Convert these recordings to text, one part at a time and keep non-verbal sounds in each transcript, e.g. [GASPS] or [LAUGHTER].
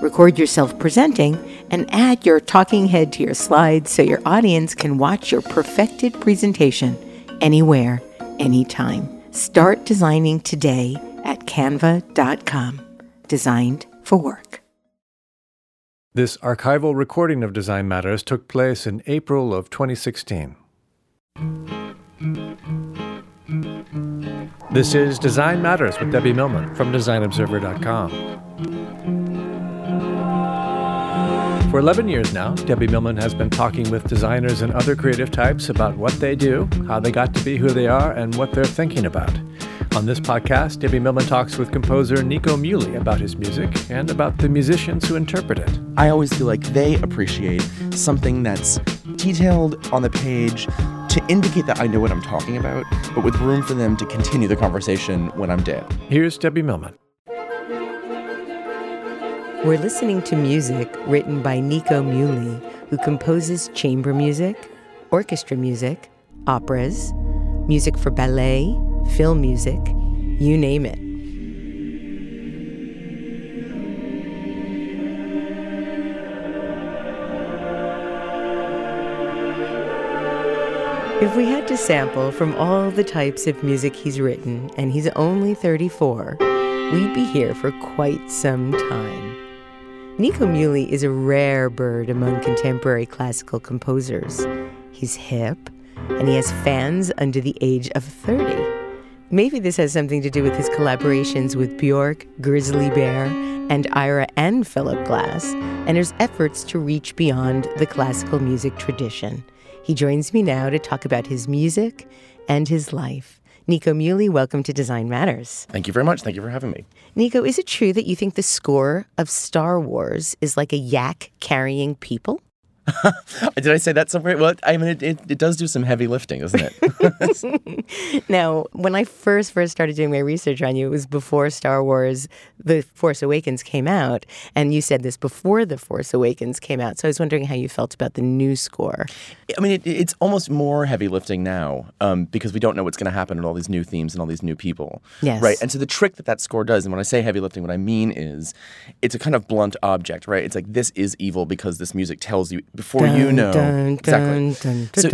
Record yourself presenting and add your talking head to your slides so your audience can watch your perfected presentation anywhere, anytime. Start designing today at canva.com. Designed for work. This archival recording of Design Matters took place in April of 2016. This is Design Matters with Debbie Millman from DesignObserver.com. For 11 years now, Debbie Millman has been talking with designers and other creative types about what they do, how they got to be who they are, and what they're thinking about. On this podcast, Debbie Millman talks with composer Nico Muhly about his music and about the musicians who interpret it. I always feel like they appreciate something that's detailed on the page to indicate that I know what I'm talking about, but with room for them to continue the conversation when I'm dead. Here's Debbie Millman. We're listening to music written by Nico Muhly, who composes chamber music, orchestra music, operas, music for ballet, film music, you name it. If we had to sample from all the types of music he's written, and he's only 34, we'd be here for quite some time. Nico Muhly is a rare bird among contemporary classical composers. He's hip, and he has fans under the age of 30. Maybe this has something to do with his collaborations with Bjork, Grizzly Bear, and Ira and Philip Glass, and his efforts to reach beyond the classical music tradition. He joins me now to talk about his music and his life. Nico Muhly, welcome to Design Matters. Thank you very much. Thank you for having me. Nico, is it true that you think the score of Star Wars is like a yak carrying people? [LAUGHS] Did I say that somewhere? Well, I mean, it, it, it, does do some heavy lifting, doesn't it? [LAUGHS] now, when I first first started doing my research on you, it was before Star Wars: The Force Awakens came out, and you said this before The Force Awakens came out. So I was wondering how you felt about the new score. I mean, it, it's almost more heavy lifting now um, because we don't know what's going to happen with all these new themes and all these new people. Yes. Right. And so the trick that that score does, and when I say heavy lifting, what I mean is it's a kind of blunt object, right? It's like this is evil because this music tells you before dun, you know dun, exactly. Dun, so,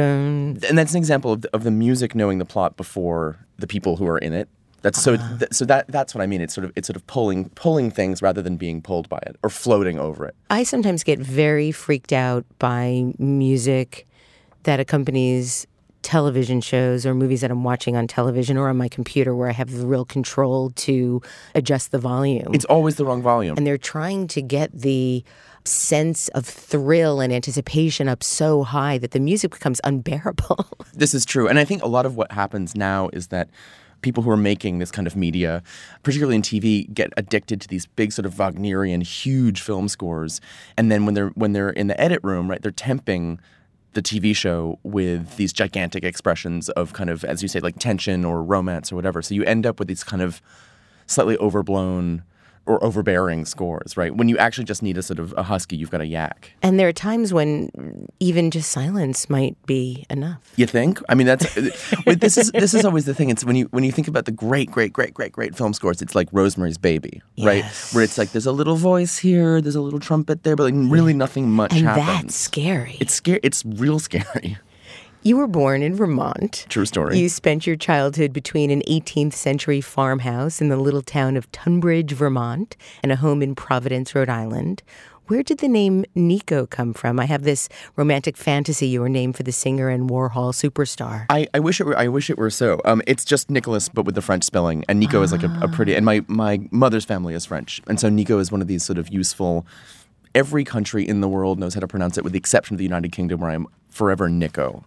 and that's an example of the, of the music knowing the plot before the people who are in it. That's so. Ah. Th- so that that's what I mean. It's sort of it's sort of pulling pulling things rather than being pulled by it or floating over it. I sometimes get very freaked out by music that accompanies television shows or movies that I'm watching on television or on my computer where I have the real control to adjust the volume. It's always the wrong volume. And they're trying to get the sense of thrill and anticipation up so high that the music becomes unbearable. [LAUGHS] this is true. And I think a lot of what happens now is that people who are making this kind of media, particularly in TV, get addicted to these big sort of Wagnerian huge film scores. And then when they're when they're in the edit room, right, they're temping the TV show with these gigantic expressions of kind of, as you say, like tension or romance or whatever. So you end up with these kind of slightly overblown or overbearing scores, right? When you actually just need a sort of a husky, you've got a yak. And there are times when even just silence might be enough. You think? I mean, that's [LAUGHS] this is this is always the thing. It's when you when you think about the great, great, great, great, great film scores. It's like Rosemary's Baby, right? Yes. Where it's like there's a little voice here, there's a little trumpet there, but like really nothing much and happens. that's scary. It's scary. It's real scary. You were born in Vermont. True story. You spent your childhood between an 18th century farmhouse in the little town of Tunbridge, Vermont, and a home in Providence, Rhode Island. Where did the name Nico come from? I have this romantic fantasy you were named for the singer and Warhol superstar. I, I wish it were I wish it were so. Um, it's just Nicholas, but with the French spelling, and Nico is like a, a pretty. And my my mother's family is French, and so Nico is one of these sort of useful. Every country in the world knows how to pronounce it, with the exception of the United Kingdom, where I'm forever Nico.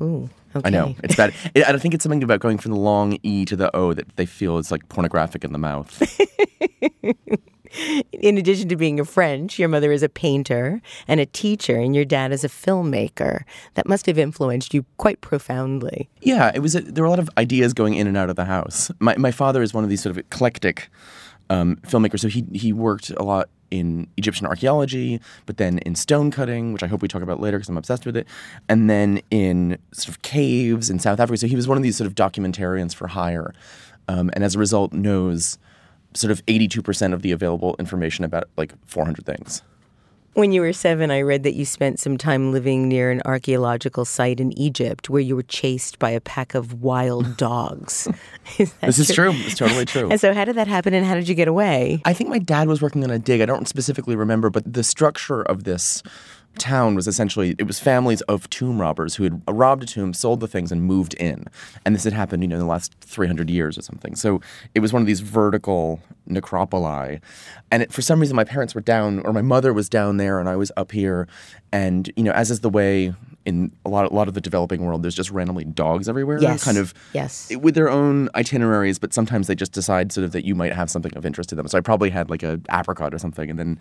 Ooh, okay. I know it's bad. [LAUGHS] It, I think it's something about going from the long e to the o that they feel is like pornographic in the mouth. [LAUGHS] In addition to being a French, your mother is a painter and a teacher, and your dad is a filmmaker. That must have influenced you quite profoundly. Yeah, it was. A, there were a lot of ideas going in and out of the house. My my father is one of these sort of eclectic um, filmmakers, so he he worked a lot in Egyptian archaeology, but then in stone cutting, which I hope we talk about later because I'm obsessed with it, and then in sort of caves in South Africa. So he was one of these sort of documentarians for hire, um, and as a result knows sort of 82% of the available information about like 400 things. When you were seven, I read that you spent some time living near an archaeological site in Egypt where you were chased by a pack of wild [LAUGHS] dogs. [LAUGHS] is this is true. It's totally true. [LAUGHS] And so, how did that happen and how did you get away? I think my dad was working on a dig. I don't specifically remember, but the structure of this town was essentially it was families of tomb robbers who had robbed a tomb, sold the things, and moved in. And this had happened, you know, in the last 300 years or something. So it was one of these vertical necropoli. And it, for some reason, my parents were down, or my mother was down there, and I was up here. And you know, as is the way in a lot, a lot of the developing world, there's just randomly dogs everywhere, Yes. kind of Yes. Eh, with their own itineraries. But sometimes they just decide sort of that you might have something of interest to them. So I probably had like a apricot or something, and then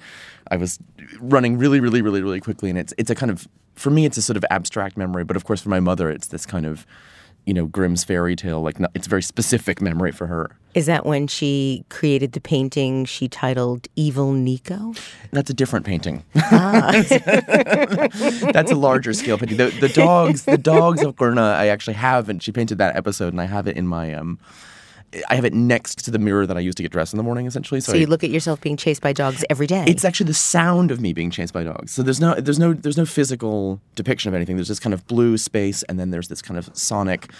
I was running really, really, really, really quickly. And it's it's a kind of for me, it's a sort of abstract memory, but of course for my mother, it's this kind of you know Grimm's fairy tale. Like it's a very specific memory for her. Is that when she created the painting she titled Evil Nico? That's a different painting. [LAUGHS] That's a larger scale painting. The, the dogs, the dogs of Gurna, I actually have, and she painted that episode, and I have it in my um, I have it next to the mirror that I use to get dressed in the morning, essentially. So, So I- you look at yourself being chased by dogs every day. it's actually the sound of me being chased by dogs. So there's no, there's no, there's no physical depiction of anything. There's this kind of blue space, and then there's this kind of sonic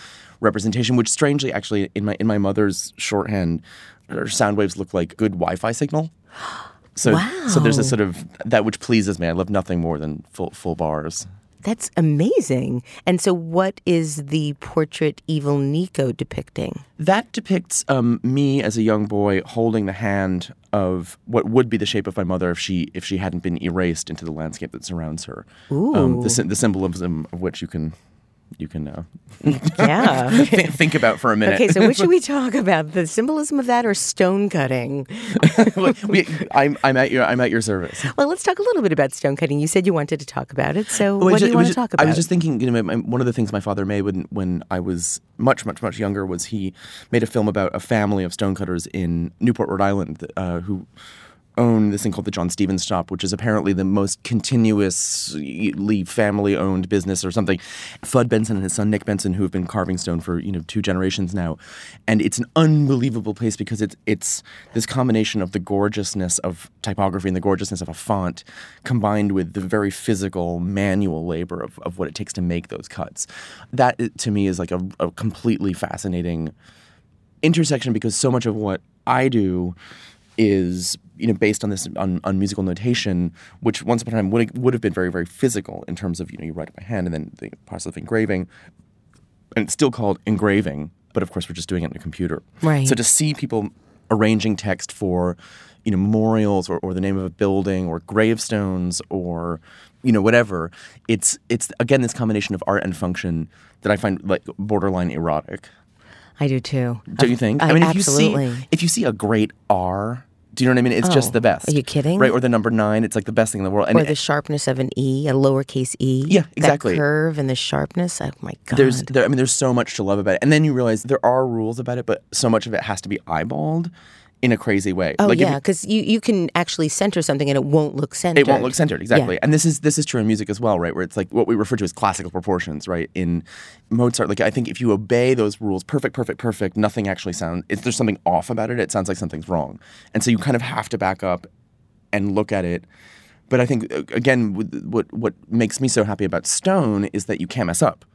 representation, which strangely, actually, in my in my mother's shorthand, her sound waves look like good Wi-Fi signal. [GASPS] So, so there's Wow. sort of that which pleases me. I love nothing more than full full bars. That's amazing. And so, what is the portrait Evil Nico depicting? That depicts um, me as a young boy holding the hand of what would be the shape of my mother if she if she hadn't been erased into the landscape that surrounds her. Um, the, the symbolism of which you can you can uh, Yeah. [LAUGHS] th- think about for a minute. Okay, so what should we [LAUGHS] talk about? The symbolism of that or stone cutting? [LAUGHS] we, I'm, I'm at your I'm at your service. Well, let's talk a little bit about stone cutting. You said you wanted to talk about it. So, Well, what it's do you want to talk about? I was just thinking, you know, my, one of the things my father made when when I was much, much, much younger was he made a film about a family of stonecutters in Newport, Rhode Island, uh, who own this thing called the John Stevens Shop, which is apparently the most continuously family-owned business or something. Fud Benson and his son Nick Benson, who have been carving stone for you know two generations now, and it's an unbelievable place because it's it's this combination of the gorgeousness of typography and the gorgeousness of a font, combined with the very physical manual labor of, of what it takes to make those cuts. That uh, to me is like a, a completely fascinating intersection because so much of what I do is you know based on this on, on musical notation, which once upon a time would would have been very very physical in terms of you know you write it by hand and then the process of engraving, and it's still called engraving, but of course we're just doing it on a computer. Right. So to see people arranging text for you know memorials or, or the name of a building or gravestones or you know whatever, it's it's again this combination of art and function that I find like borderline erotic. I do too. Don't you think? I, mean, if absolutely. you see if you see a great R, do you know what I mean? It's Oh, just the best. are you kidding? Right, or the number nine. It's like the best thing in the world. And or the sharpness of an E, a lowercase E. Yeah, exactly. That curve and the sharpness. Oh my God. there's, there, I mean, there's so much to love about it. And then you realize there are rules about it, but so much of it has to be eyeballed in a crazy way. oh like yeah, because you, you can actually center something and it won't look centered. It won't look centered, exactly. Yeah. And this is this is true in music as well, right? Where it's like what we refer to as classical proportions, right? In Mozart, like I think if you obey those rules, perfect, perfect, perfect, nothing actually sounds. If there's something off about it, it sounds like something's wrong. And so you kind of have to back up and look at it. But I think again, what what makes me so happy about Stone is that you can't mess up.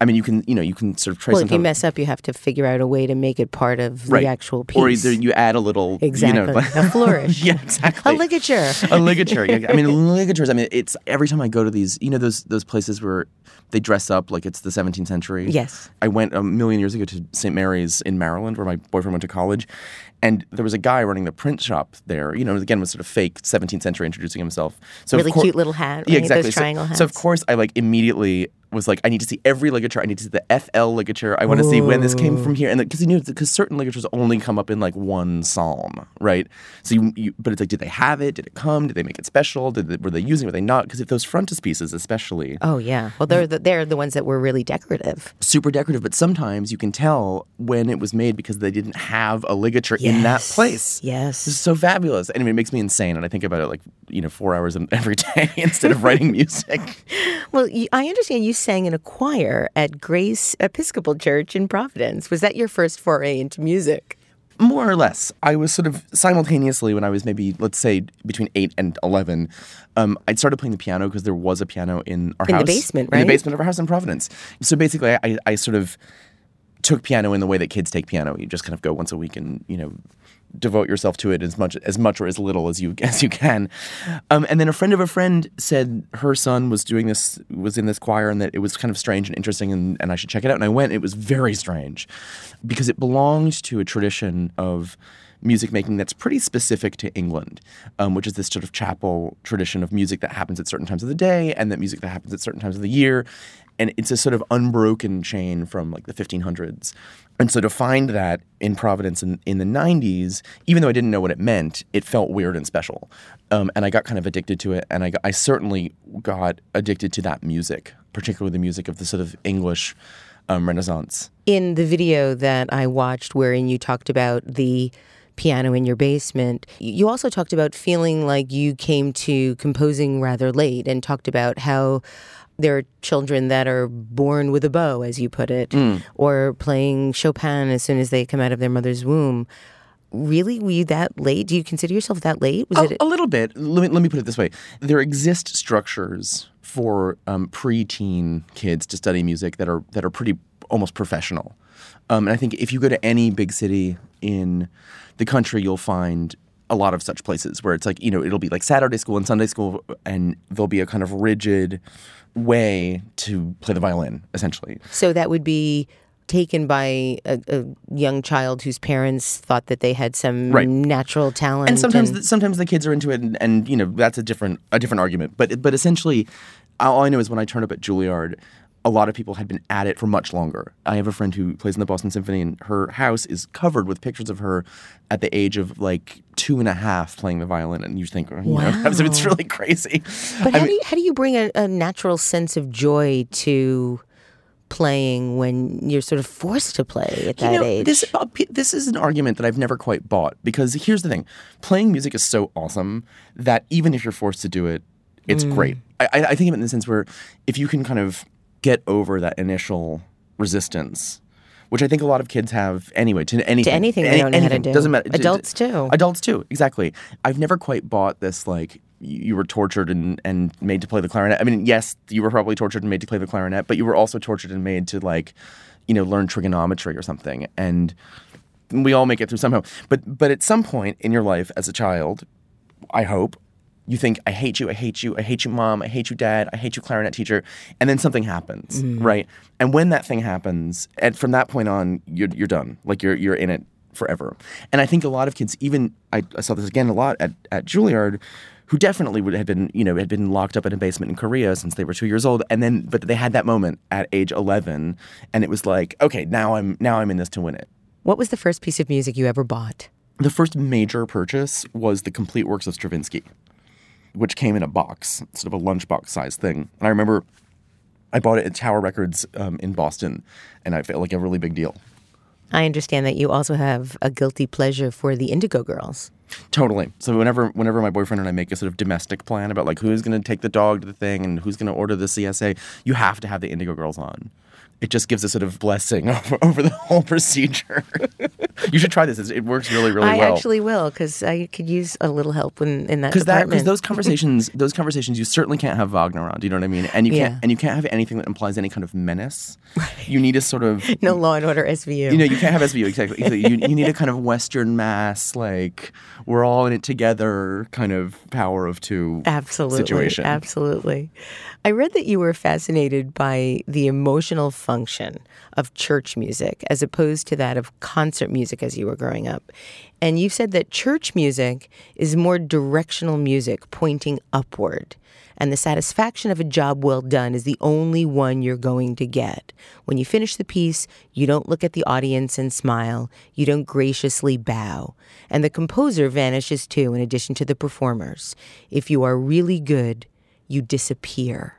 I mean, you can you know you can sort of trace. Well, if you mess up, you have to figure out a way to make it part of right. the actual piece. or either you add a little exactly you know, like- a flourish, [LAUGHS] yeah, exactly. a ligature. a ligature. Yeah, I mean, [LAUGHS] ligatures. I mean, it's every time I go to these, you know, those those places where they dress up like it's the 17th century. Yes. I went a million years ago to St. Mary's in Maryland, where my boyfriend went to college, and there was a guy running the print shop there. You know, again, was sort of fake 17th century introducing himself. So Really cour- cute little hat, Yeah, exactly. So- So, of course, I like immediately was like, I need to see every ligature. I need to see the FL ligature. I want to see when this came from here, and because he knew because certain ligatures only come up in like one psalm, right? So, you, you, but it's like, did they have it? Did it come? Did they make it special? Did they, were they using? it? Were they not? Because if those frontispieces, especially, Oh yeah. Well, they're the, they're the ones that were really decorative. super decorative, but sometimes you can tell when it was made because they didn't have a ligature in that place. Yes. This is so fabulous. Anyway, it makes me insane, and I think about it like you know four hours [LAUGHS] every day [LAUGHS] instead of writing music. [LAUGHS] Well, I understand you sang in a choir at Grace Episcopal Church in Providence. Was that your first foray into music? More or less, I was sort of simultaneously when I was maybe let's say between eight and eleven. Um, I'd started playing the piano because there was a piano in our In the house, basement, in right? the basement of our house in Providence. So basically, I, I sort of took piano in the way that kids take piano. You just kind of go once a week and you know devote yourself to it as much as much or as little as you [LAUGHS] as you can. Um, and then a friend of a friend said her son was doing this was in this choir and that it was kind of strange and interesting and, and I should check it out. And I went. It was very strange because it belonged to a tradition of music making that's pretty specific to England, um, which is this sort of chapel tradition of music that happens at certain times of the day and that music that happens at certain times of the year. And it's a sort of unbroken chain from like the 1500s. And so to find that in Providence in, in the 90s, even though I didn't know what it meant, it felt weird and special. Um, and I got kind of addicted to it. And I, got, I certainly got addicted to that music, particularly the music of the sort of English um, Renaissance. In the video that I watched, wherein you talked about the piano in your basement, you also talked about feeling like you came to composing rather late and talked about how there are children that are born with a bow, as you put it, or playing Chopin as soon as they come out of their mother's womb. Really, were you that late? Do you consider yourself that late? Was A, it a little bit. Let me, let me put it this way: there exist structures for um, pre-teen kids to study music that are that are pretty almost professional. Um, and I think if you go to any big city in the country, you'll find a lot of such places where it's like you know it'll be like Saturday school and Sunday school, and there'll be a kind of rigid way to play the violin, essentially. So that would be taken by a, a young child whose parents thought that they had some Right. natural talent. and sometimes the, sometimes the kids are into it and, and you know that's a different a different argument but but essentially all i know is when i turned up at juilliard a lot of people had been at it for much longer i have a friend who plays in the boston symphony and her house is covered with pictures of her at the age of like two and a half playing the violin and you think you know [LAUGHS] it's really crazy but I how mean- do you, how do you bring a, a natural sense of joy to playing when you're sort of forced to play at that you know, age? This uh, this is an argument that I've never quite bought because here's the thing: playing music is so awesome that even if you're forced to do it, it's Mm. great. I, I I think of it in the sense where if you can kind of get over that initial resistance. Which I think a lot of kids have anyway to anything. To anything they Any- don't know how to do. Doesn't matter. Adults too. Adults too. Exactly. I've never quite bought this like you you were tortured and, and made to play the clarinet. I mean, yes, you were probably tortured and made to play the clarinet, but you were also tortured and made to like, you know, learn trigonometry or something. And we all make it through somehow. But but at some point in your life as a child, I hope, you think, I hate you, I hate you, I hate you, mom, I hate you, dad, I hate you, clarinet teacher. And then something happens, mm-hmm. right? And when that thing happens, and from that point on, you're, you're done. Like you're, you're in it forever. And I think a lot of kids, even, I, I saw this again a lot at, at Juilliard, who definitely would have been, you know, had been locked up in a basement in Korea since they were two years old. And then, but they had that moment at age 11, and it was like, okay, now I'm, now I'm in this to win it. what was the first piece of music you ever bought? The first major purchase was the complete works of Stravinsky, which came in a box, sort of a lunchbox size thing. And I remember I bought it at Tower Records um, in Boston, and I felt like a really big deal. I understand that you also have a guilty pleasure for the Indigo Girls. Totally. So whenever whenever my boyfriend and I make a sort of domestic plan about like who's going to take the dog to the thing and who's going to order the CSA, you have to have the Indigo Girls on. it just gives a sort of blessing over, [LAUGHS] over the whole procedure. [LAUGHS] [LAUGHS] you should try this. It works really, really I well. I actually will because I could use a little help in, in that because that department. because those [LAUGHS] conversations those conversations you certainly can't have Wagner on. Do you know what I mean? And you can't and you can't have anything that implies any kind of menace. You need a sort of [LAUGHS] no Law and Order SVU. you know, you can't have SVU exactly. exactly. You, you need a kind of Western mass, like we're all in it together, kind of power of two Absolutely. situation. Absolutely. I read that you were fascinated by the emotional function of church music as opposed to that of concert music as you were growing up. And you've said that church music is more directional music pointing upward. And the satisfaction of a job well done is the only one you're going to get. When you finish the piece, you don't look at the audience and smile. You don't graciously bow. And the composer vanishes too, in addition to the performers. If you are really good, you disappear.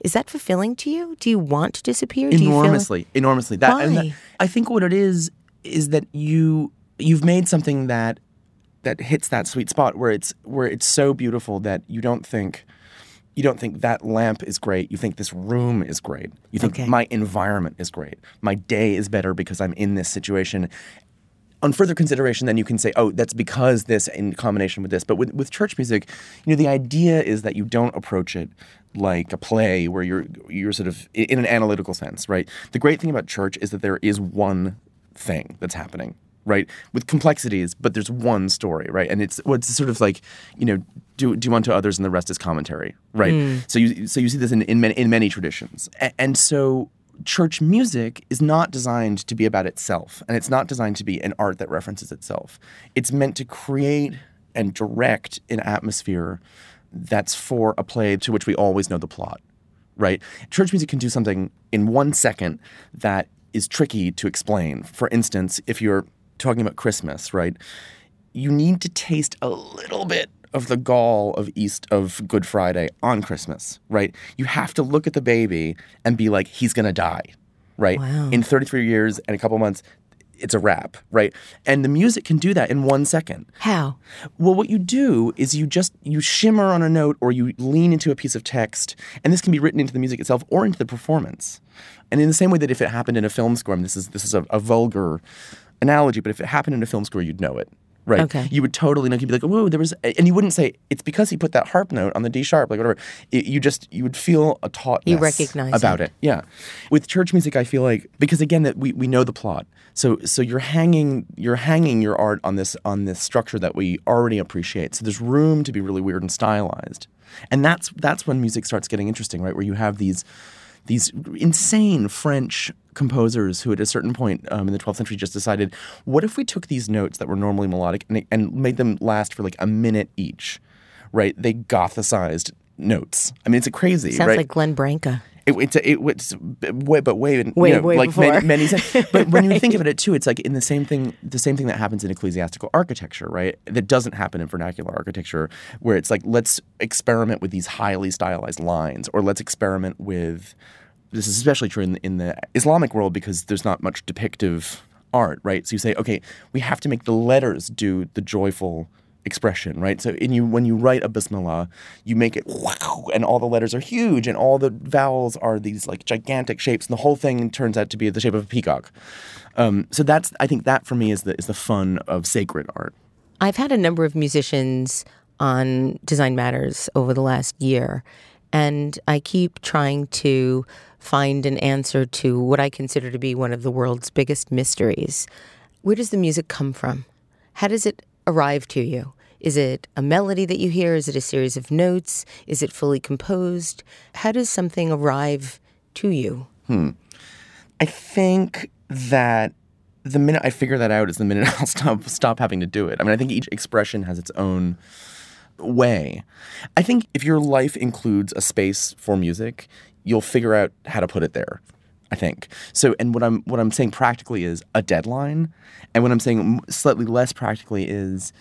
Is that fulfilling to you? Do you want to disappear? Do you feel- enormously, enormously. That, and that- Why? I think what it is is that you you've made something that that hits that sweet spot where it's where it's so beautiful that you don't think you don't think that lamp is great. You think this room is great. You think Okay. my environment is great. My day is better because I'm in this situation. On further consideration, then you can say, oh, that's because this in combination with this. But with, with church music, you know, the idea is that you don't approach it like a play where you're you're sort of in an analytical sense, right? The great thing about church is that there is one thing that's happening, right? With complexities, but there's one story, right? And it's what's sort of like, you know, do do unto others and the rest is commentary, right? Hmm. So you so you see this in in many, in many traditions, A- and so church music is not designed to be about itself, and it's not designed to be an art that references itself. It's meant to create and direct an atmosphere that's for a play to which we always know the plot right? Church music can do something in one second that is tricky to explain. For instance, if you're talking about Christmas, right? You need to taste a little bit of the gall of East of Good Friday on Christmas, right? You have to look at the baby and be like, he's gonna die, right? Wow. In 33 years and a couple months, it's a rap, right? And the music can do that in one second. How? Well, what you do is you just you shimmer on a note or you lean into a piece of text, and this can be written into the music itself or into the performance. And in the same way that if it happened in a film score, I mean, this is this is a, a vulgar analogy, but if it happened in a film score, you'd know it. Right. Okay. You would totally know. You'd be like, "Whoa, there was," and you wouldn't say it's because he put that harp note on the D sharp, like whatever. It, you just you would feel a tautness You recognize about it. it. Yeah. With church music, I feel like because again that we, we know the plot. So so you're hanging you're hanging your art on this on this structure that we already appreciate. So there's room to be really weird and stylized. And that's that's when music starts getting interesting, right? Where you have these these insane French composers who, at a certain point um, in the 12th century, just decided, what if we took these notes that were normally melodic and, and made them last for like a minute each, right? They gothicized notes. I mean, it's a crazy, Sounds right? like Glenn Branca. It, it's it, it's way, but way, you Way, know, way like before. many, many [LAUGHS] But when you think of it too, it's like in the same thing, the same thing that happens in ecclesiastical architecture, right? That doesn't happen in vernacular architecture, where it's like let's experiment with these highly stylized lines, or let's experiment with. This is especially true in, in the Islamic world because there's not much depictive art, right? So you say, okay, we have to make the letters do the joyful expression, right? So in you when you write a bismillah, you make it wow, and all the letters are huge, and all the vowels are these like gigantic shapes, and the whole thing turns out to be the shape of a peacock. Um, so that's I think that for me is the is the fun of sacred art. I've had a number of musicians on Design Matters over the last year, and I keep trying to find an answer to what I consider to be one of the world's biggest mysteries. Where does the music come from? How does it arrive to you? Is it a melody that you hear? Is it a series of notes? Is it fully composed? How does something arrive to you? Hmm. I think that the minute I figure that out is the minute [LAUGHS] I'll stop stop having to do it. I mean, I think each expression has its own way. I think if your life includes a space for music, you'll figure out how to put it there. I think so. And what I'm what I'm saying practically is a deadline, and what I'm saying slightly less practically is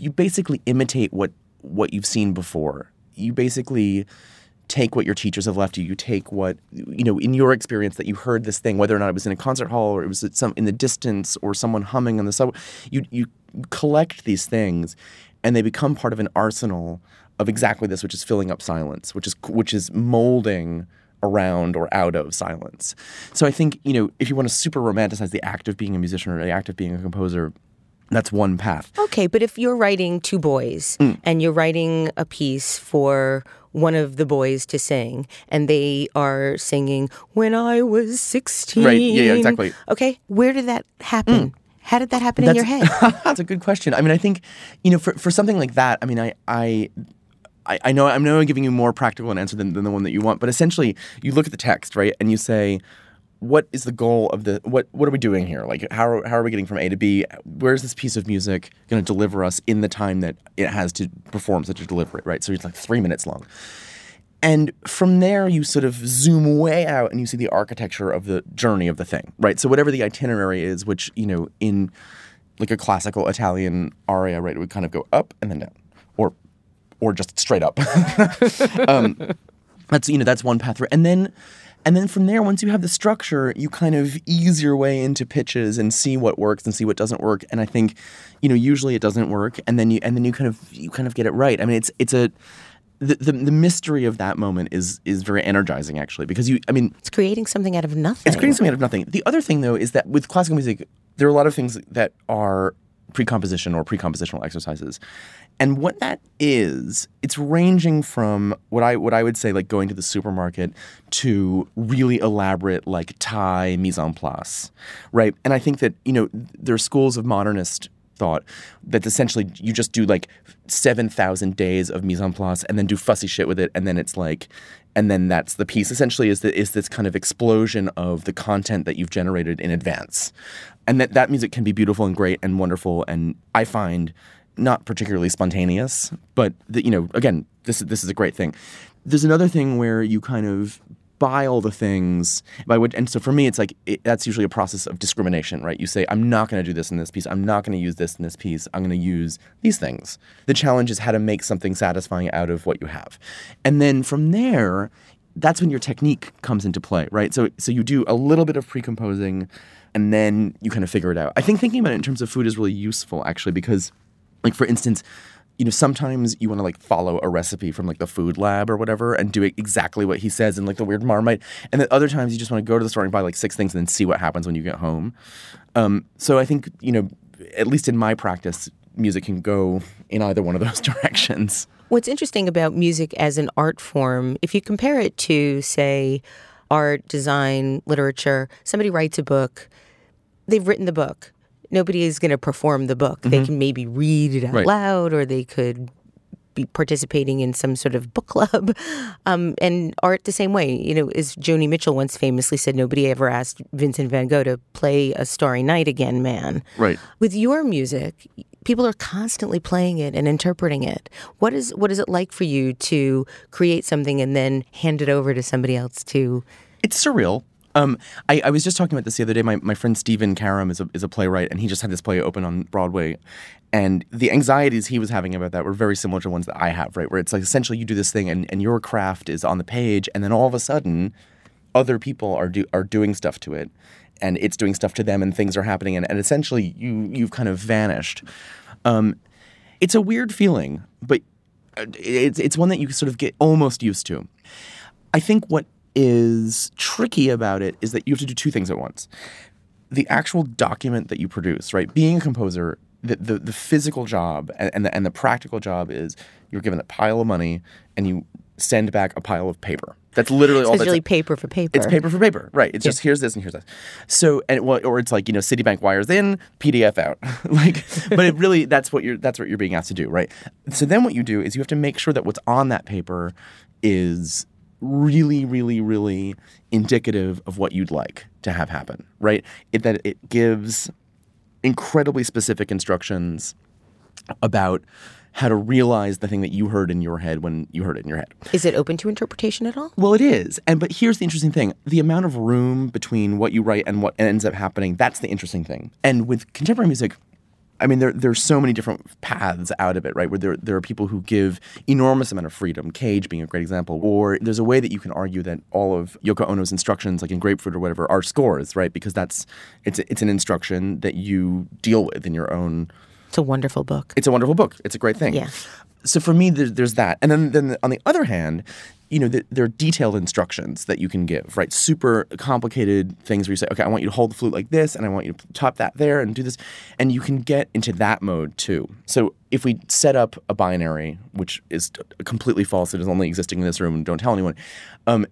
you basically imitate what what you've seen before. You basically take what your teachers have left you. You take what you know in your experience that you heard this thing, whether or not it was in a concert hall or it was at some in the distance or someone humming on the subway. You you collect these things, and they become part of an arsenal of exactly this, which is filling up silence, which is which is molding around or out of silence. So I think, you know, if you want to super romanticize the act of being a musician or the act of being a composer, that's one path. Okay, but if you're writing two boys Mm. and you're writing a piece for one of the boys to sing and they are singing when I was 16. Right, yeah, yeah, exactly. Mm. Okay, where did that happen? How did that happen in your head? [LAUGHS] That's a good question. I mean, I think you know, for for something like that, I mean, I I. I I know I'm giving you more practical an answer than, than the one that you want, but essentially you look at the text, right, and you say, what is the goal of the what what are we doing here? Like how are, how are we getting from A to B? Where's this piece of music going to deliver us in the time that it has to perform such a delivery, right? So it's like 3 minutes long. And from there, you sort of zoom way out and you see the architecture of the journey of the thing, right? So whatever the itinerary is, which you know, in like a classical Italian aria, right, it would kind of go up and then down, or just straight up. [LAUGHS] um, that's you know that's one path, and then and then from there, once you have the structure, you kind of ease your way into pitches and see what works and see what doesn't work. And I think, you know, usually it doesn't work, and then you and then you kind of you kind of get it right. I mean, it's it's a the, the, the mystery of that moment is is very energizing actually because you I mean It's creating something out of nothing. it's creating something out of nothing. The other thing, though, is that with classical music, there are a lot of things that are pre-composition or pre-compositional exercises, and what that is, it's ranging from what I what I would say like going to the supermarket to really elaborate like Thai mise en place, right? And I think that you know there are schools of modernist thought that essentially you just do like 7,000 days of mise en place and then do fussy shit with it and then it's like and then that's the piece. Essentially is that is this kind of explosion of the content that you've generated in advance. And that that music can be beautiful and great and wonderful and I find not particularly spontaneous but the, you know again this this is a great thing. There's another thing where you kind of buy all the things. By what and so for me it's like it, that's usually a process of discrimination right? You say i'm not going to do this in this piece. I'm not going to use this in this piece. I'm going to use these things. The challenge is how to make something satisfying out of what you have. And then from there that's when your technique comes into play right? So so you do a little bit of pre-composing and then you kind of figure it out. I think thinking about it in terms of food is really useful actually because like for instance you know sometimes you want to like follow a recipe from like the food lab or whatever and do exactly what he says and like the weird marmite and then other times you just want to go to the store and buy like six things and then see what happens when you get home um, so i think you know at least in my practice music can go in either one of those [LAUGHS] directions What's interesting about music as an art form, if you compare it to, say, art, design, literature, somebody writes a book, they've written the book. Nobody is going to perform the book. They can maybe read it out Mm-hmm. Right. loud or they could be participating in some sort of book [LAUGHS] club. Um, and art the same way. You know, as Joni Mitchell once famously said, nobody ever asked Vincent van Gogh to play A Starry Night again, man. right With your music, people are constantly playing it and interpreting it. What is what is it like for you to create something and then hand it over to somebody else to it's surreal. Um, I, I was just talking about this the other day. My, my friend Stephen Karam is a, is a playwright, and he just had this play open on Broadway. And the anxieties he was having about that were very similar to ones that I have, right? Where it's like essentially you do this thing, and, and your craft is on the page, and then all of a sudden, other people are do, are doing stuff to it, and it's doing stuff to them, and things are happening, and, and essentially you you've kind of vanished. Um, it's a weird feeling, but uh, it's it's one that you sort of get almost used to. I think what is tricky about it is that you have to do two things at once. The actual document that you produce, right? Being a composer, the, the, the physical job and, and, the, and the practical job is you're given a pile of money and you send back a pile of paper. That's literally all it's that's really paper for paper. it's paper for paper, right? It's just here's this and here's that. So and well, or it's like you know Citibank wires in, PDF out, [LAUGHS] like. But it really that's what you're that's what you're being asked to do, right? So then what you do is you have to make sure that what's on that paper is really, really, really indicative of what you'd like to have happen, right? It, that it gives incredibly specific instructions about how to realize the thing that you heard in your head when you heard it in your head. Is it open to interpretation at all? Well, it is. And but here's the interesting thing. The amount of room between what you write and what ends up happening, that's the interesting thing. And with contemporary music, I mean, there there's so many different paths out of it, right? Where there there are people who give enormous amount of freedom. Cage being a great example. Or there's a way that you can argue that all of Yoko Ono's instructions, like in Grapefruit or whatever, are scores, right? Because that's it's it's an instruction that you deal with in your own It's a wonderful book. It's a wonderful book. It's a great thing. Yeah. So for me, there's, there's that, and then then on the other hand, you know, th- there are detailed instructions that you can give, right? Super complicated things where you say, okay, I want you to hold the flute like this, and I want you to top that there, and do this, and you can get into that mode too. So if we set up a binary, which is completely false, it is only existing in this room, and don't tell anyone. Um,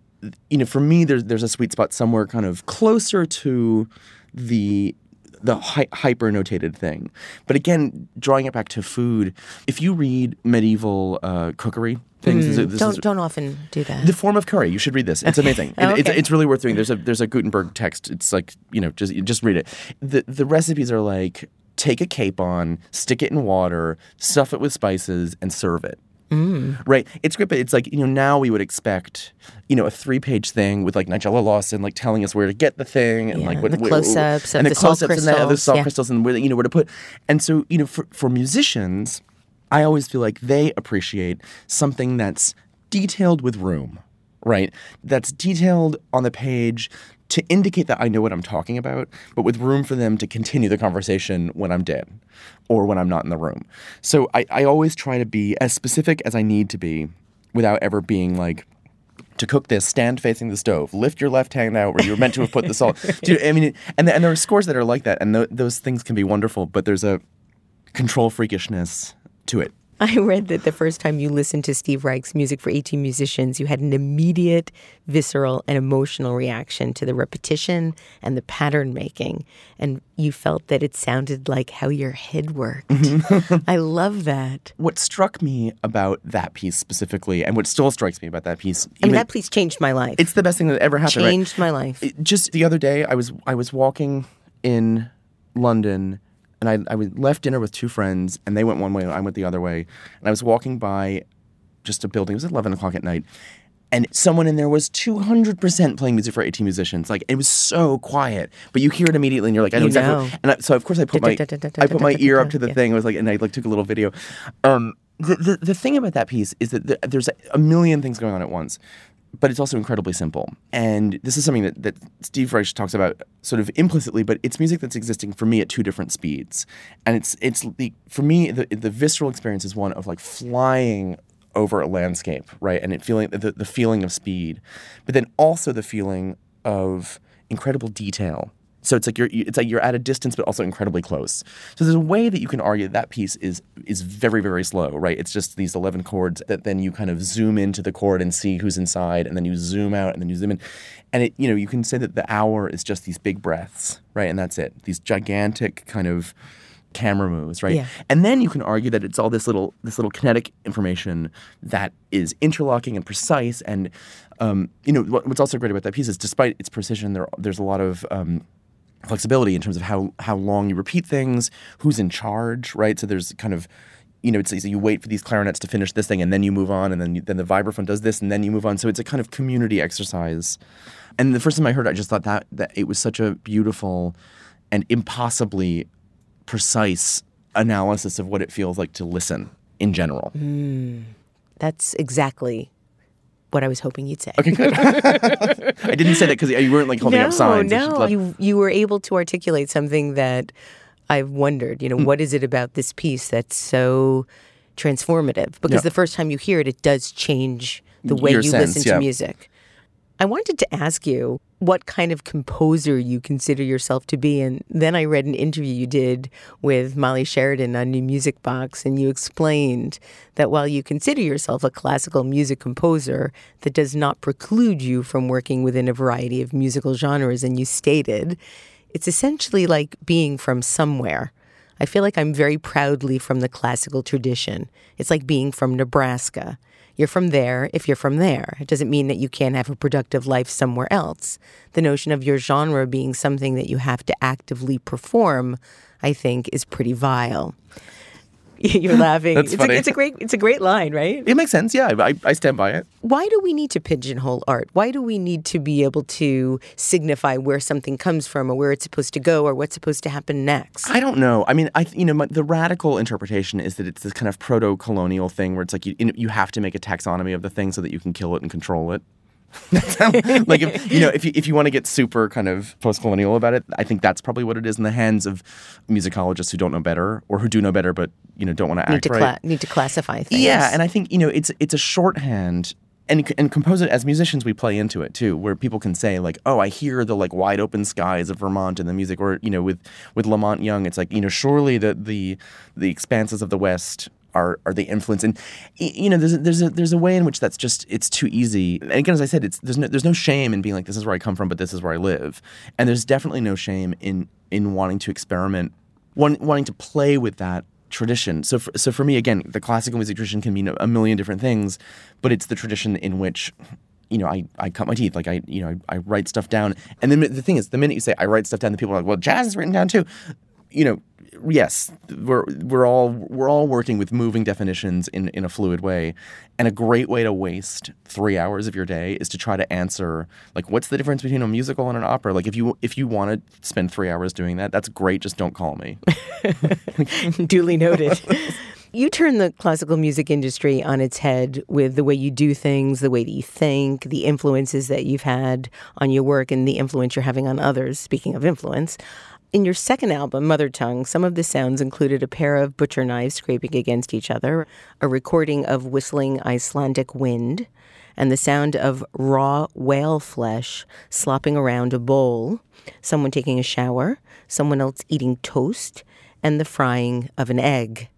you know, for me, there's there's a sweet spot somewhere kind of closer to the the hy- hyper notated thing. But again, drawing it back to food, if you read medieval uh, cookery things, is- this don't is- don't often do that. the Forme of Cury. You should read this. It's amazing. Oh, It- it's, it's really worth reading. There's a there's a Gutenberg text. It's like you know just just read it. The the recipes are like take a capon, stick it in water, stuff it with spices, and serve it. Mm. Right, it's great, but it's like you know now we would expect you know a three page thing with like Nigella Lawson like telling us where to get the thing and Yeah, like what the wh- close-ups and the the close ups and the other salt yeah. crystals and where you know where to put, and so you know for for musicians, I always feel like they appreciate something that's detailed with room, right? That's detailed on the page to indicate that I know what I'm talking about, but with room for them to continue the conversation when I'm dead or when I'm not in the room. So I, I always try to be as specific as I need to be without ever being like, to cook this, stand facing the stove, lift your left hand out where you were meant to have put the salt. [LAUGHS] You- I mean, and, and there are scores that are like that, and th- those things can be wonderful, but there's a control freakishness to it. [LAUGHS] I read that the first time you listened to Steve Reich's music for 18 musicians, you had an immediate, visceral, and emotional reaction to the repetition and the pattern making. And you felt that it sounded like how your head worked. [LAUGHS] I love that. What struck me about that piece specifically, and what still strikes me about that piece, I mean, that piece changed my life. it's the best thing that ever happened. right? changed my life. It- just the other day, I was I was walking in London, and I I left dinner with two friends, and they went one way, and I went the other way, and I was walking by just a building. It was eleven o'clock at night, and someone in there was two hundred percent playing music for eighteen musicians. Like it was so quiet, but you hear it immediately, and you're like, I know You exactly. know. And I, so of course I put my I put my ear up to the Yeah. [LAUGHS] thing. I was like, and I like took a little video. Um, the, the the thing about that piece is that the, there's a, a million things going on at once but it's also incredibly simple. And this is something that, that Steve Reich talks about sort of implicitly, but it's music that's existing for me at two different speeds. And it's it's the for me the the visceral experience is one of like flying over a landscape, right? And it feeling the, the feeling of speed, but then also the feeling of incredible detail. So it's like you're it's like you're at a distance, but also incredibly close. So there's a way that you can argue that, that piece is is very very slow, right? It's just these eleven chords that then you kind of zoom into the chord and see who's inside, and then you zoom out and then you zoom in, and it you know you can say that the hour is just these big breaths, right? And that's it. These gigantic kind of camera moves, right? Yeah. And then you can argue that it's all this little this little kinetic information that is interlocking and precise. And um, you know what, what's also great about that piece is, despite its precision, there there's a lot of um, flexibility in terms of how how long you repeat things, who's in charge, right? So there's kind of you know, it's, it's you wait for these clarinets to finish this thing, and then you move on, and then you, then the vibraphone does this, and then you move on. So it's a kind of community exercise. And the first time I heard it, I just thought that that it was such a beautiful and impossibly precise analysis of what it feels like to listen in general. Mm. That's exactly what I was hoping you'd say. Okay, good. [LAUGHS] I didn't say that because you weren't like holding no, up signs. I No, left- you you were able to articulate something that I've wondered. You know, Hmm. what is it about this piece that's so transformative? Because Yeah. the first time you hear it, it does change the way Your you sense, listen yeah. to music. I wanted to ask you what kind of composer you consider yourself to be. And then I read an interview you did with Molly Sheridan on New Music Box, and you explained that while you consider yourself a classical music composer, that does not preclude you from working within a variety of musical genres. And you stated it's essentially like being from somewhere. I feel like I'm very proudly from the classical tradition. It's like being from Nebraska. You're from there if you're from there. It doesn't mean that you can't have a productive life somewhere else. The notion of your genre being something that you have to actively perform, I think, is pretty vile. [LAUGHS] You're laughing. That's it's, funny. A, it's a great it's a great line, right? it makes sense. Yeah, I, I stand by it. Why do we need to pigeonhole art? Why do we need to be able to signify where something comes from or where it's supposed to go or what's supposed to happen next? I don't know. I mean, I you know my, the radical interpretation is that it's this kind of proto-colonial thing where it's like you you you have to make a taxonomy of the thing so that you can kill it and control it. [LAUGHS] like if you know if you if you want to get super kind of post-colonial about it, I think that's probably what it is in the hands of musicologists who don't know better or who do know better but you know don't want to Need act to right. cla- need to classify things. Yeah, and I think you know it's it's a shorthand. And, and compose it as musicians we play into it too where people can say like oh i hear the like wide open skies of vermont in the music or you know with with La Monte Young it's like you know surely the the the expanses of the west are are the influence and you know there's a, there's a there's a way in which that's just it's too easy and again as i said it's there's no there's no shame in being like this is where i come from but this is where i live and there's definitely no shame in in wanting to experiment wanting to play with that tradition. So, for, so for me, again, the classical music tradition can mean a million different things, but it's the tradition in which, you know, I, I cut my teeth. Like I, you know, I, I write stuff down. And then the thing is, the minute you say I write stuff down, the people are like, well, jazz is written down too. You know, yes, we're we're all we're all working with moving definitions in in a fluid way, and a great way to waste three hours of your day is to try to answer like what's the difference between a musical and an opera. Like if you if you want to spend three hours doing that, that's great. Just don't call me. [LAUGHS] Duly noted. [LAUGHS] you turn the classical music industry on its head with the way you do things, the way that you think, the influences that you've had on your work, and the influence you're having on others. Speaking of influence, in your second album, Mother Tongue, some of the sounds included a pair of butcher knives scraping against each other, a recording of whistling Icelandic wind, and the sound of raw whale flesh slopping around a bowl, someone taking a shower, someone else eating toast, and the frying of an egg.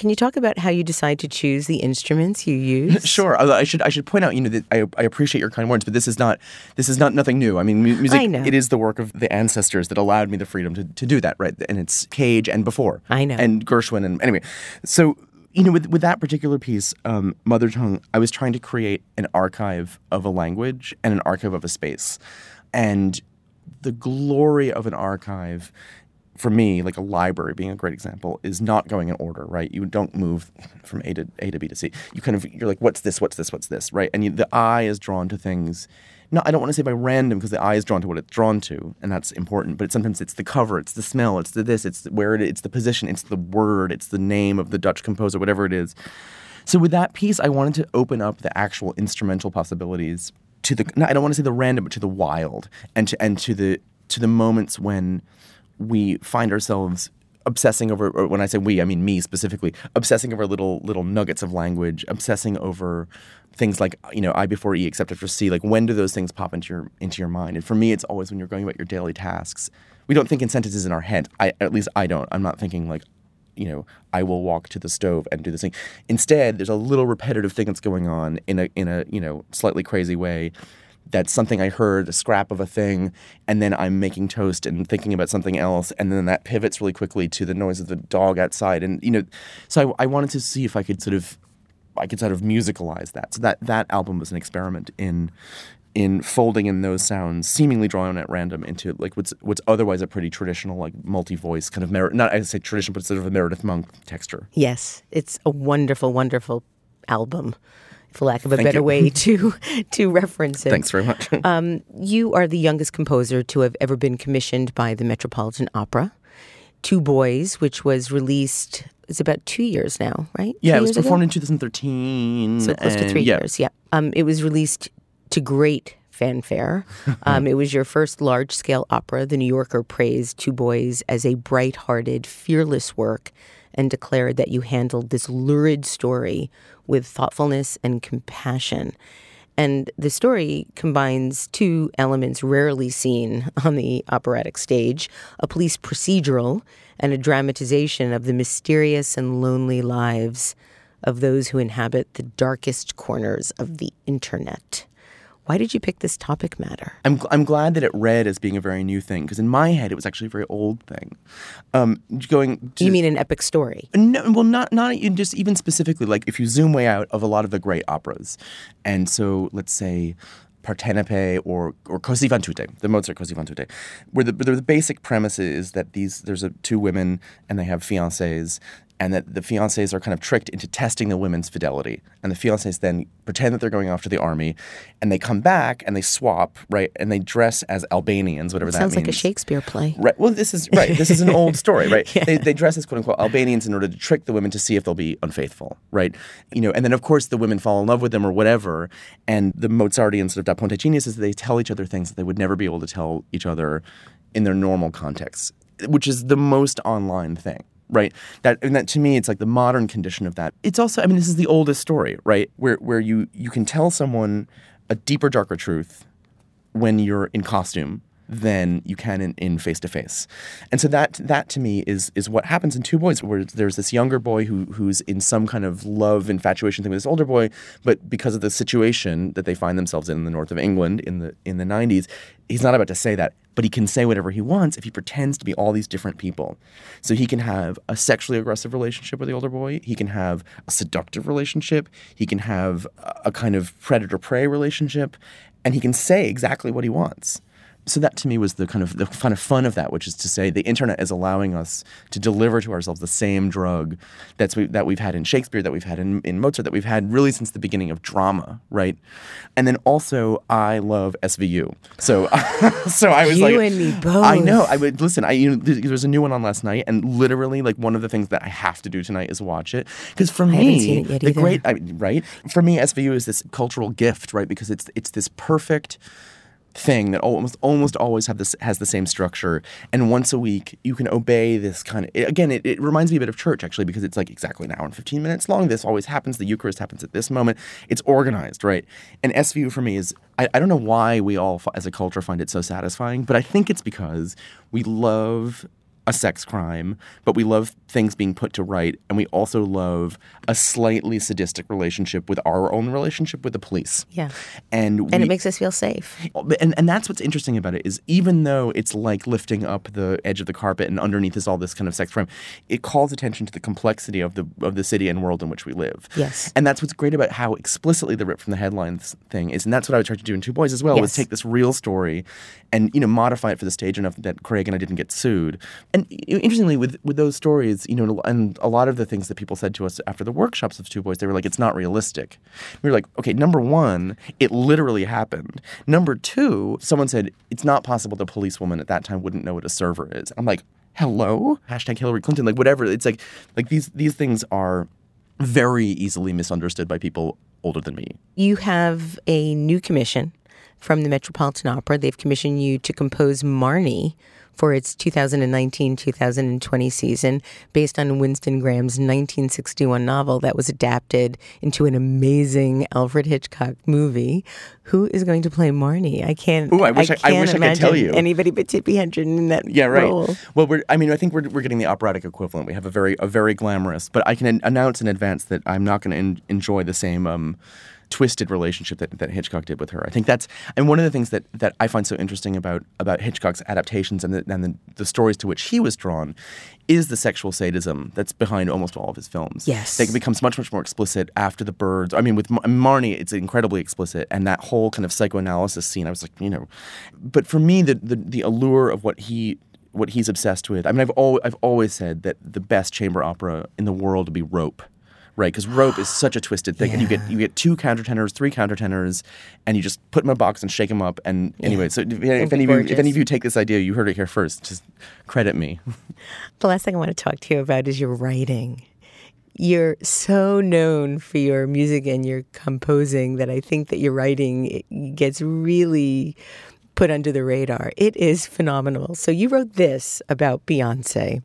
Can you talk about how you decide to choose the instruments you use? [LAUGHS] Sure. I should I should point out, you know, that I, I appreciate your kind words, but this is not this is not nothing new. I mean, mu- music I know. it is the work of the ancestors that allowed me the freedom to, to do that, right? And it's Cage and before. I know. And Gershwin and anyway. So you know, with with that particular piece, um, Mother Tongue, I was trying to create an archive of a language and an archive of a space, and the glory of an archive for me, like a library being a great example, is not going in order, right? You don't move from A to A to B to C. You kind of you're like, what's this? What's this? What's this? Right? And you, the eye is drawn to things. No, I don't want to say by random because the eye is drawn to what it's drawn to, and that's important. But sometimes it's the cover, it's the smell, it's the this, it's where it, it's the position, it's the word, it's the name of the Dutch composer, whatever it is. So with that piece, I wanted to open up the actual instrumental possibilities to the. No, I don't want to say the random, but to the wild, and to and to the to the moments when we find ourselves obsessing over or when I say we, I mean me specifically, obsessing over little little nuggets of language, obsessing over things like, you know, I before E except after C. Like when do those things pop into your into your mind? And for me it's always when you're going about your daily tasks. We don't think in sentences in our head. I at least I don't. I'm not thinking like you know, I will walk to the stove and do this thing. Instead, there's a little repetitive thing that's going on in a in a, you know, slightly crazy way that's something I heard, a scrap of a thing, and then I'm making toast and thinking about something else, and then that pivots really quickly to the noise of the dog outside, and you know, so I, I wanted to see if I could sort of, I could sort of musicalize that. So that that album was an experiment in, in folding in those sounds, seemingly drawn at random, into like what's what's otherwise a pretty traditional like multi-voice kind of Mer- not I say tradition, but sort of a Meredith Monk texture. Yes, it's a wonderful, wonderful album, for lack of a Thank better you. way [LAUGHS] to to reference it. Thanks very much. [LAUGHS] Um, you are the youngest composer to have ever been commissioned by the Metropolitan Opera. Two Boys, which was released, it's about two years now, right? yeah, Two it was years ago? performed in 2013. So close to three yeah, years, yeah. Um, it was released to great fanfare. [LAUGHS] Um, it was your first large scale opera. The New Yorker praised Two Boys as a bright hearted, fearless work and declared that you handled this lurid story with thoughtfulness and compassion. And the story combines two elements rarely seen on the operatic stage a police procedural and a dramatization of the mysterious and lonely lives of those who inhabit the darkest corners of the internet. Why did you pick this topic matter? I'm, I'm glad that it read as being a very new thing because in my head it was actually a very old thing. Um, going to, You mean an epic story? no, well, not not even just even specifically like if you zoom way out of a lot of the great operas, and so let's say Partenope or or Così fan tutte, the Mozart Così fan tutte, where the, the basic premise is that these there's a, two women and they have fiancés and that the fiancés are kind of tricked into testing the women's fidelity. And the fiancés then pretend that they're going off to the army, and they come back and they swap, right? And they dress as Albanians, whatever that Sounds means. like a Shakespeare play. Right. Well, this is right. This is an old [LAUGHS] story, right? Yeah. They, they dress as quote unquote Albanians in order to trick the women to see if they'll be unfaithful, right? You know, and then of course the women fall in love with them or whatever. And the Mozartian sort of Da Ponte genius is that they tell each other things that they would never be able to tell each other in their normal contexts, which is the most online thing. Right. That and that to me, it's like the modern condition of that. It's also, I mean, this is the oldest story, right? Where where you you can tell someone a deeper, darker truth when you're in costume than you can in, in face-to-face and so that that to me is is what happens in two boys where there's this younger boy who who's in some kind of love infatuation thing with this older boy but because of the situation that they find themselves in in the north of england in the in the 90s he's not about to say that but he can say whatever he wants if he pretends to be all these different people. So he can have a sexually aggressive relationship with the older boy. He can have a seductive relationship. He can have a- kind of predator prey relationship. And he can say exactly what he wants so that to me was the kind of the kind of fun of that, which is to say the internet is allowing us to deliver to ourselves the same drug that's we, that we've had in Shakespeare, that we've had in, in Mozart, that we've had really since the beginning of drama, right? And then also I love SVU, so [LAUGHS] so I was You like, and me both. I know. I would listen. I you know, there was a new one on last night, and literally like one of the things that I have to do tonight is watch it because for haven't me seen it yet the either. great I right for me SVU is this cultural gift, right? Because it's it's this perfect thing that almost almost always have this has the same structure. And once a week you can obey this kind of again it, it reminds me a bit of church actually because it's like exactly an hour and 15 minutes long. This always happens. The eucharist happens at this moment. It's organized right? And svu for me is i, I don't know why we all as a culture find it so satisfying but i think it's because we love a sex crime, but we love things being put to right, and we also love a slightly sadistic relationship with our own relationship with the police. Yeah. and And it makes us feel safe. and and that's what's interesting about it is even though it's like lifting up the edge of the carpet and underneath is all this kind of sex crime, it calls attention to the complexity of the of the city and world in which we live. Yes. and that's what's great about how explicitly the rip from the headlines thing is, and that's what I would try to do in Two Boys as well. Was take this real story, and you know modify it for the stage enough that Craig and I didn't get sued. And interestingly, with with those stories, you know, and a lot of the things that people said to us after the workshops of Two Boys, they were like, "It's not realistic." We were like, "Okay, number one, it literally happened. Number two, someone said it's not possible the policewoman at that time wouldn't know what a server is." I'm like, "Hello?" Hashtag Hillary Clinton, like whatever. It's like like these these things are very easily misunderstood by people older than me. You have a new commission from the Metropolitan Opera. They've commissioned you to compose Marnie for its 2019 2020 season based on Winston Graham's 1961 novel that was adapted into an amazing Alfred Hitchcock movie. Who is going to play Marnie? I can't. Ooh, I wish I- I can't wish I could tell you. Anybody but Tippi Hedren in that Yeah, right. role. Well, we're, I mean, I think we're, we're getting the operatic equivalent. We have a very a very glamorous, but I can an- announce in advance that I'm not going to en- enjoy the same um, twisted relationship that, that Hitchcock did with her. I think that's and one of the things that, that I find so interesting about about Hitchcock's adaptations and the, and the, the stories to which he was drawn is the sexual sadism that's behind almost all of his films. Yes. that becomes much much more explicit after the birds. I mean, with Mar- Marnie, it's incredibly explicit, and that whole kind of psychoanalysis scene. I was like, you know, but for me, the the, the allure of what he what he's obsessed with. I mean, I've al- I've always said that the best chamber opera in the world would be Rope. Right, because rope is such a twisted thing, and you get you get two countertenors, three countertenors, and you just put them in a box and shake them up. And anyway, so if, if any of you, if any of you take this idea, you heard it here first. Just credit me. [LAUGHS] The last thing I want to talk to you about is your writing. You're so known for your music and your composing that I think that your writing gets really put under the radar. It is phenomenal. So you wrote this about Beyonce.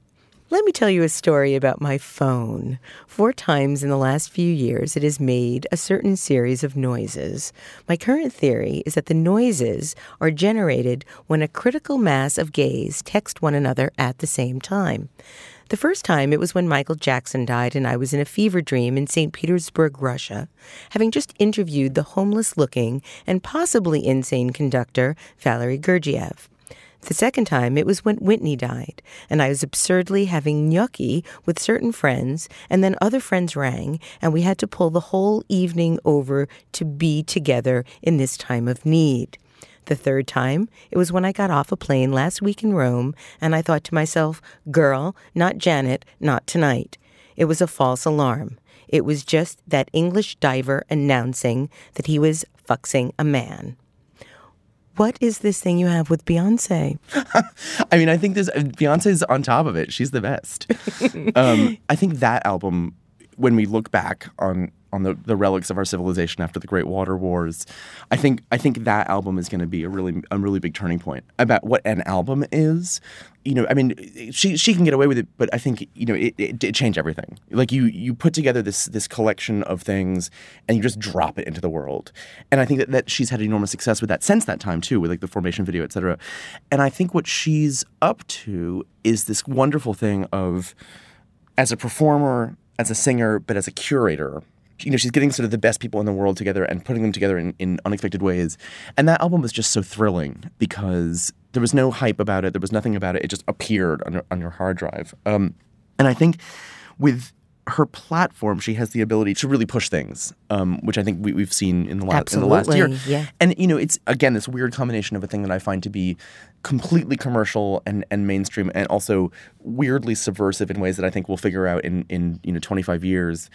Let me tell you a story about my phone. Four times in the last few years, it has made a certain series of noises. My current theory is that the noises are generated when a critical mass of gays text one another at the same time. The first time it was when Michael Jackson died and I was in a fever dream in St. Petersburg, Russia, having just interviewed the homeless looking and possibly insane conductor Valery Gergiev. The second time, it was when Whitney died, and I was absurdly having gnocchi with certain friends, and then other friends rang, and we had to pull the whole evening over to be together in this time of need. The third time, it was when I got off a plane last week in Rome, and I thought to myself, girl, not Janet, not tonight. It was a false alarm. It was just that English diver announcing that he was fuxing a man. What is this thing you have with Beyonce? [LAUGHS] I mean, I think this Beyonce's on top of it. She's the best. [LAUGHS] um, I think that album, when we look back on on the, the relics of our civilization after the Great Water Wars, I think I think that album is going to be a really a really big turning point about what an album is. You know, I mean, she she can get away with it, but I think you know it, it, it changed everything. Like you you put together this this collection of things and you just drop it into the world, and I think that, that she's had enormous success with that since that time too, with like the formation video, et cetera. And I think what she's up to is this wonderful thing of as a performer, as a singer, but as a curator you know she's getting sort of the best people in the world together and putting them together in, in unexpected ways. And that album was just so thrilling because there was no hype about it. There was nothing about it. It just appeared on your, on your hard drive. Um, and i think with her platform she has the ability to really push things um, which i think we, have seen in the, last in the last year. Yeah. and you know it's again this weird combination of a thing that i find to be completely commercial and, and mainstream and also weirdly subversive in ways that i think we'll figure out in, in you know 25 years.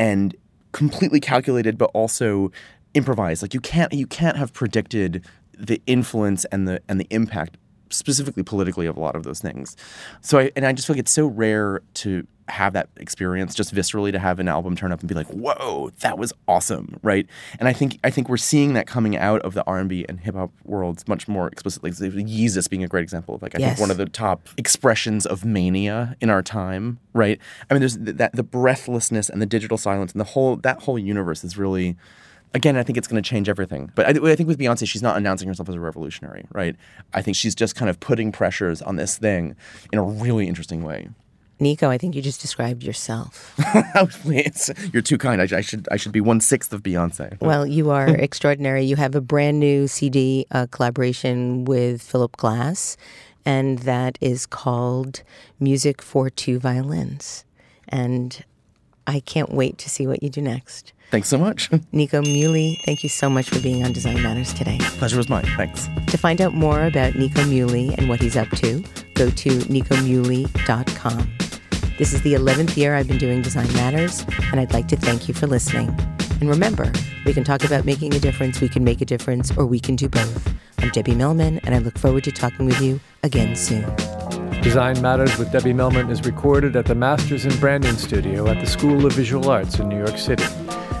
And completely calculated, but also improvised. Like you can't you can't have predicted the influence and the and the impact specifically politically of a lot of those things. So I and I just feel like it's so rare to have that experience just viscerally to have an album turn up and be like, "Whoa, that was awesome!" Right? And I think I think we're seeing that coming out of the R and B and hip hop worlds much more explicitly. Yeezus being a great example of like I yes. think one of the top expressions of mania in our time. Right? I mean, there's that the breathlessness and the digital silence and the whole that whole universe is really again, I think it's going to change everything. But I, I, think with Beyonce, she's not announcing herself as a revolutionary, right? I think she's just kind of putting pressures on this thing in a really interesting way. Nico, I think you just described yourself. [LAUGHS] Please, You're too kind. I, I, should I should be one sixth of Beyonce. Well, you are [LAUGHS] extraordinary. You have a brand new CD uh, collaboration with Philip Glass, and that is called "Music for Two Violins." And I can't wait to see what you do next. Thanks so much. [LAUGHS] Nico Muhly, thank you so much for being on Design Matters today. Pleasure was mine. Thanks. To find out more about Nico Muhly and what he's up to, go to nicomuhly.com. This is the 11th year I've been doing Design Matters, and I'd like to thank you for listening. And remember, we can talk about making a difference, we can make a difference, or we can do both. I'm Debbie Millman, and I look forward to talking with you again soon. Design Matters with Debbie Millman is recorded at the Masters in Branding Studio at the School of Visual Arts in New York City.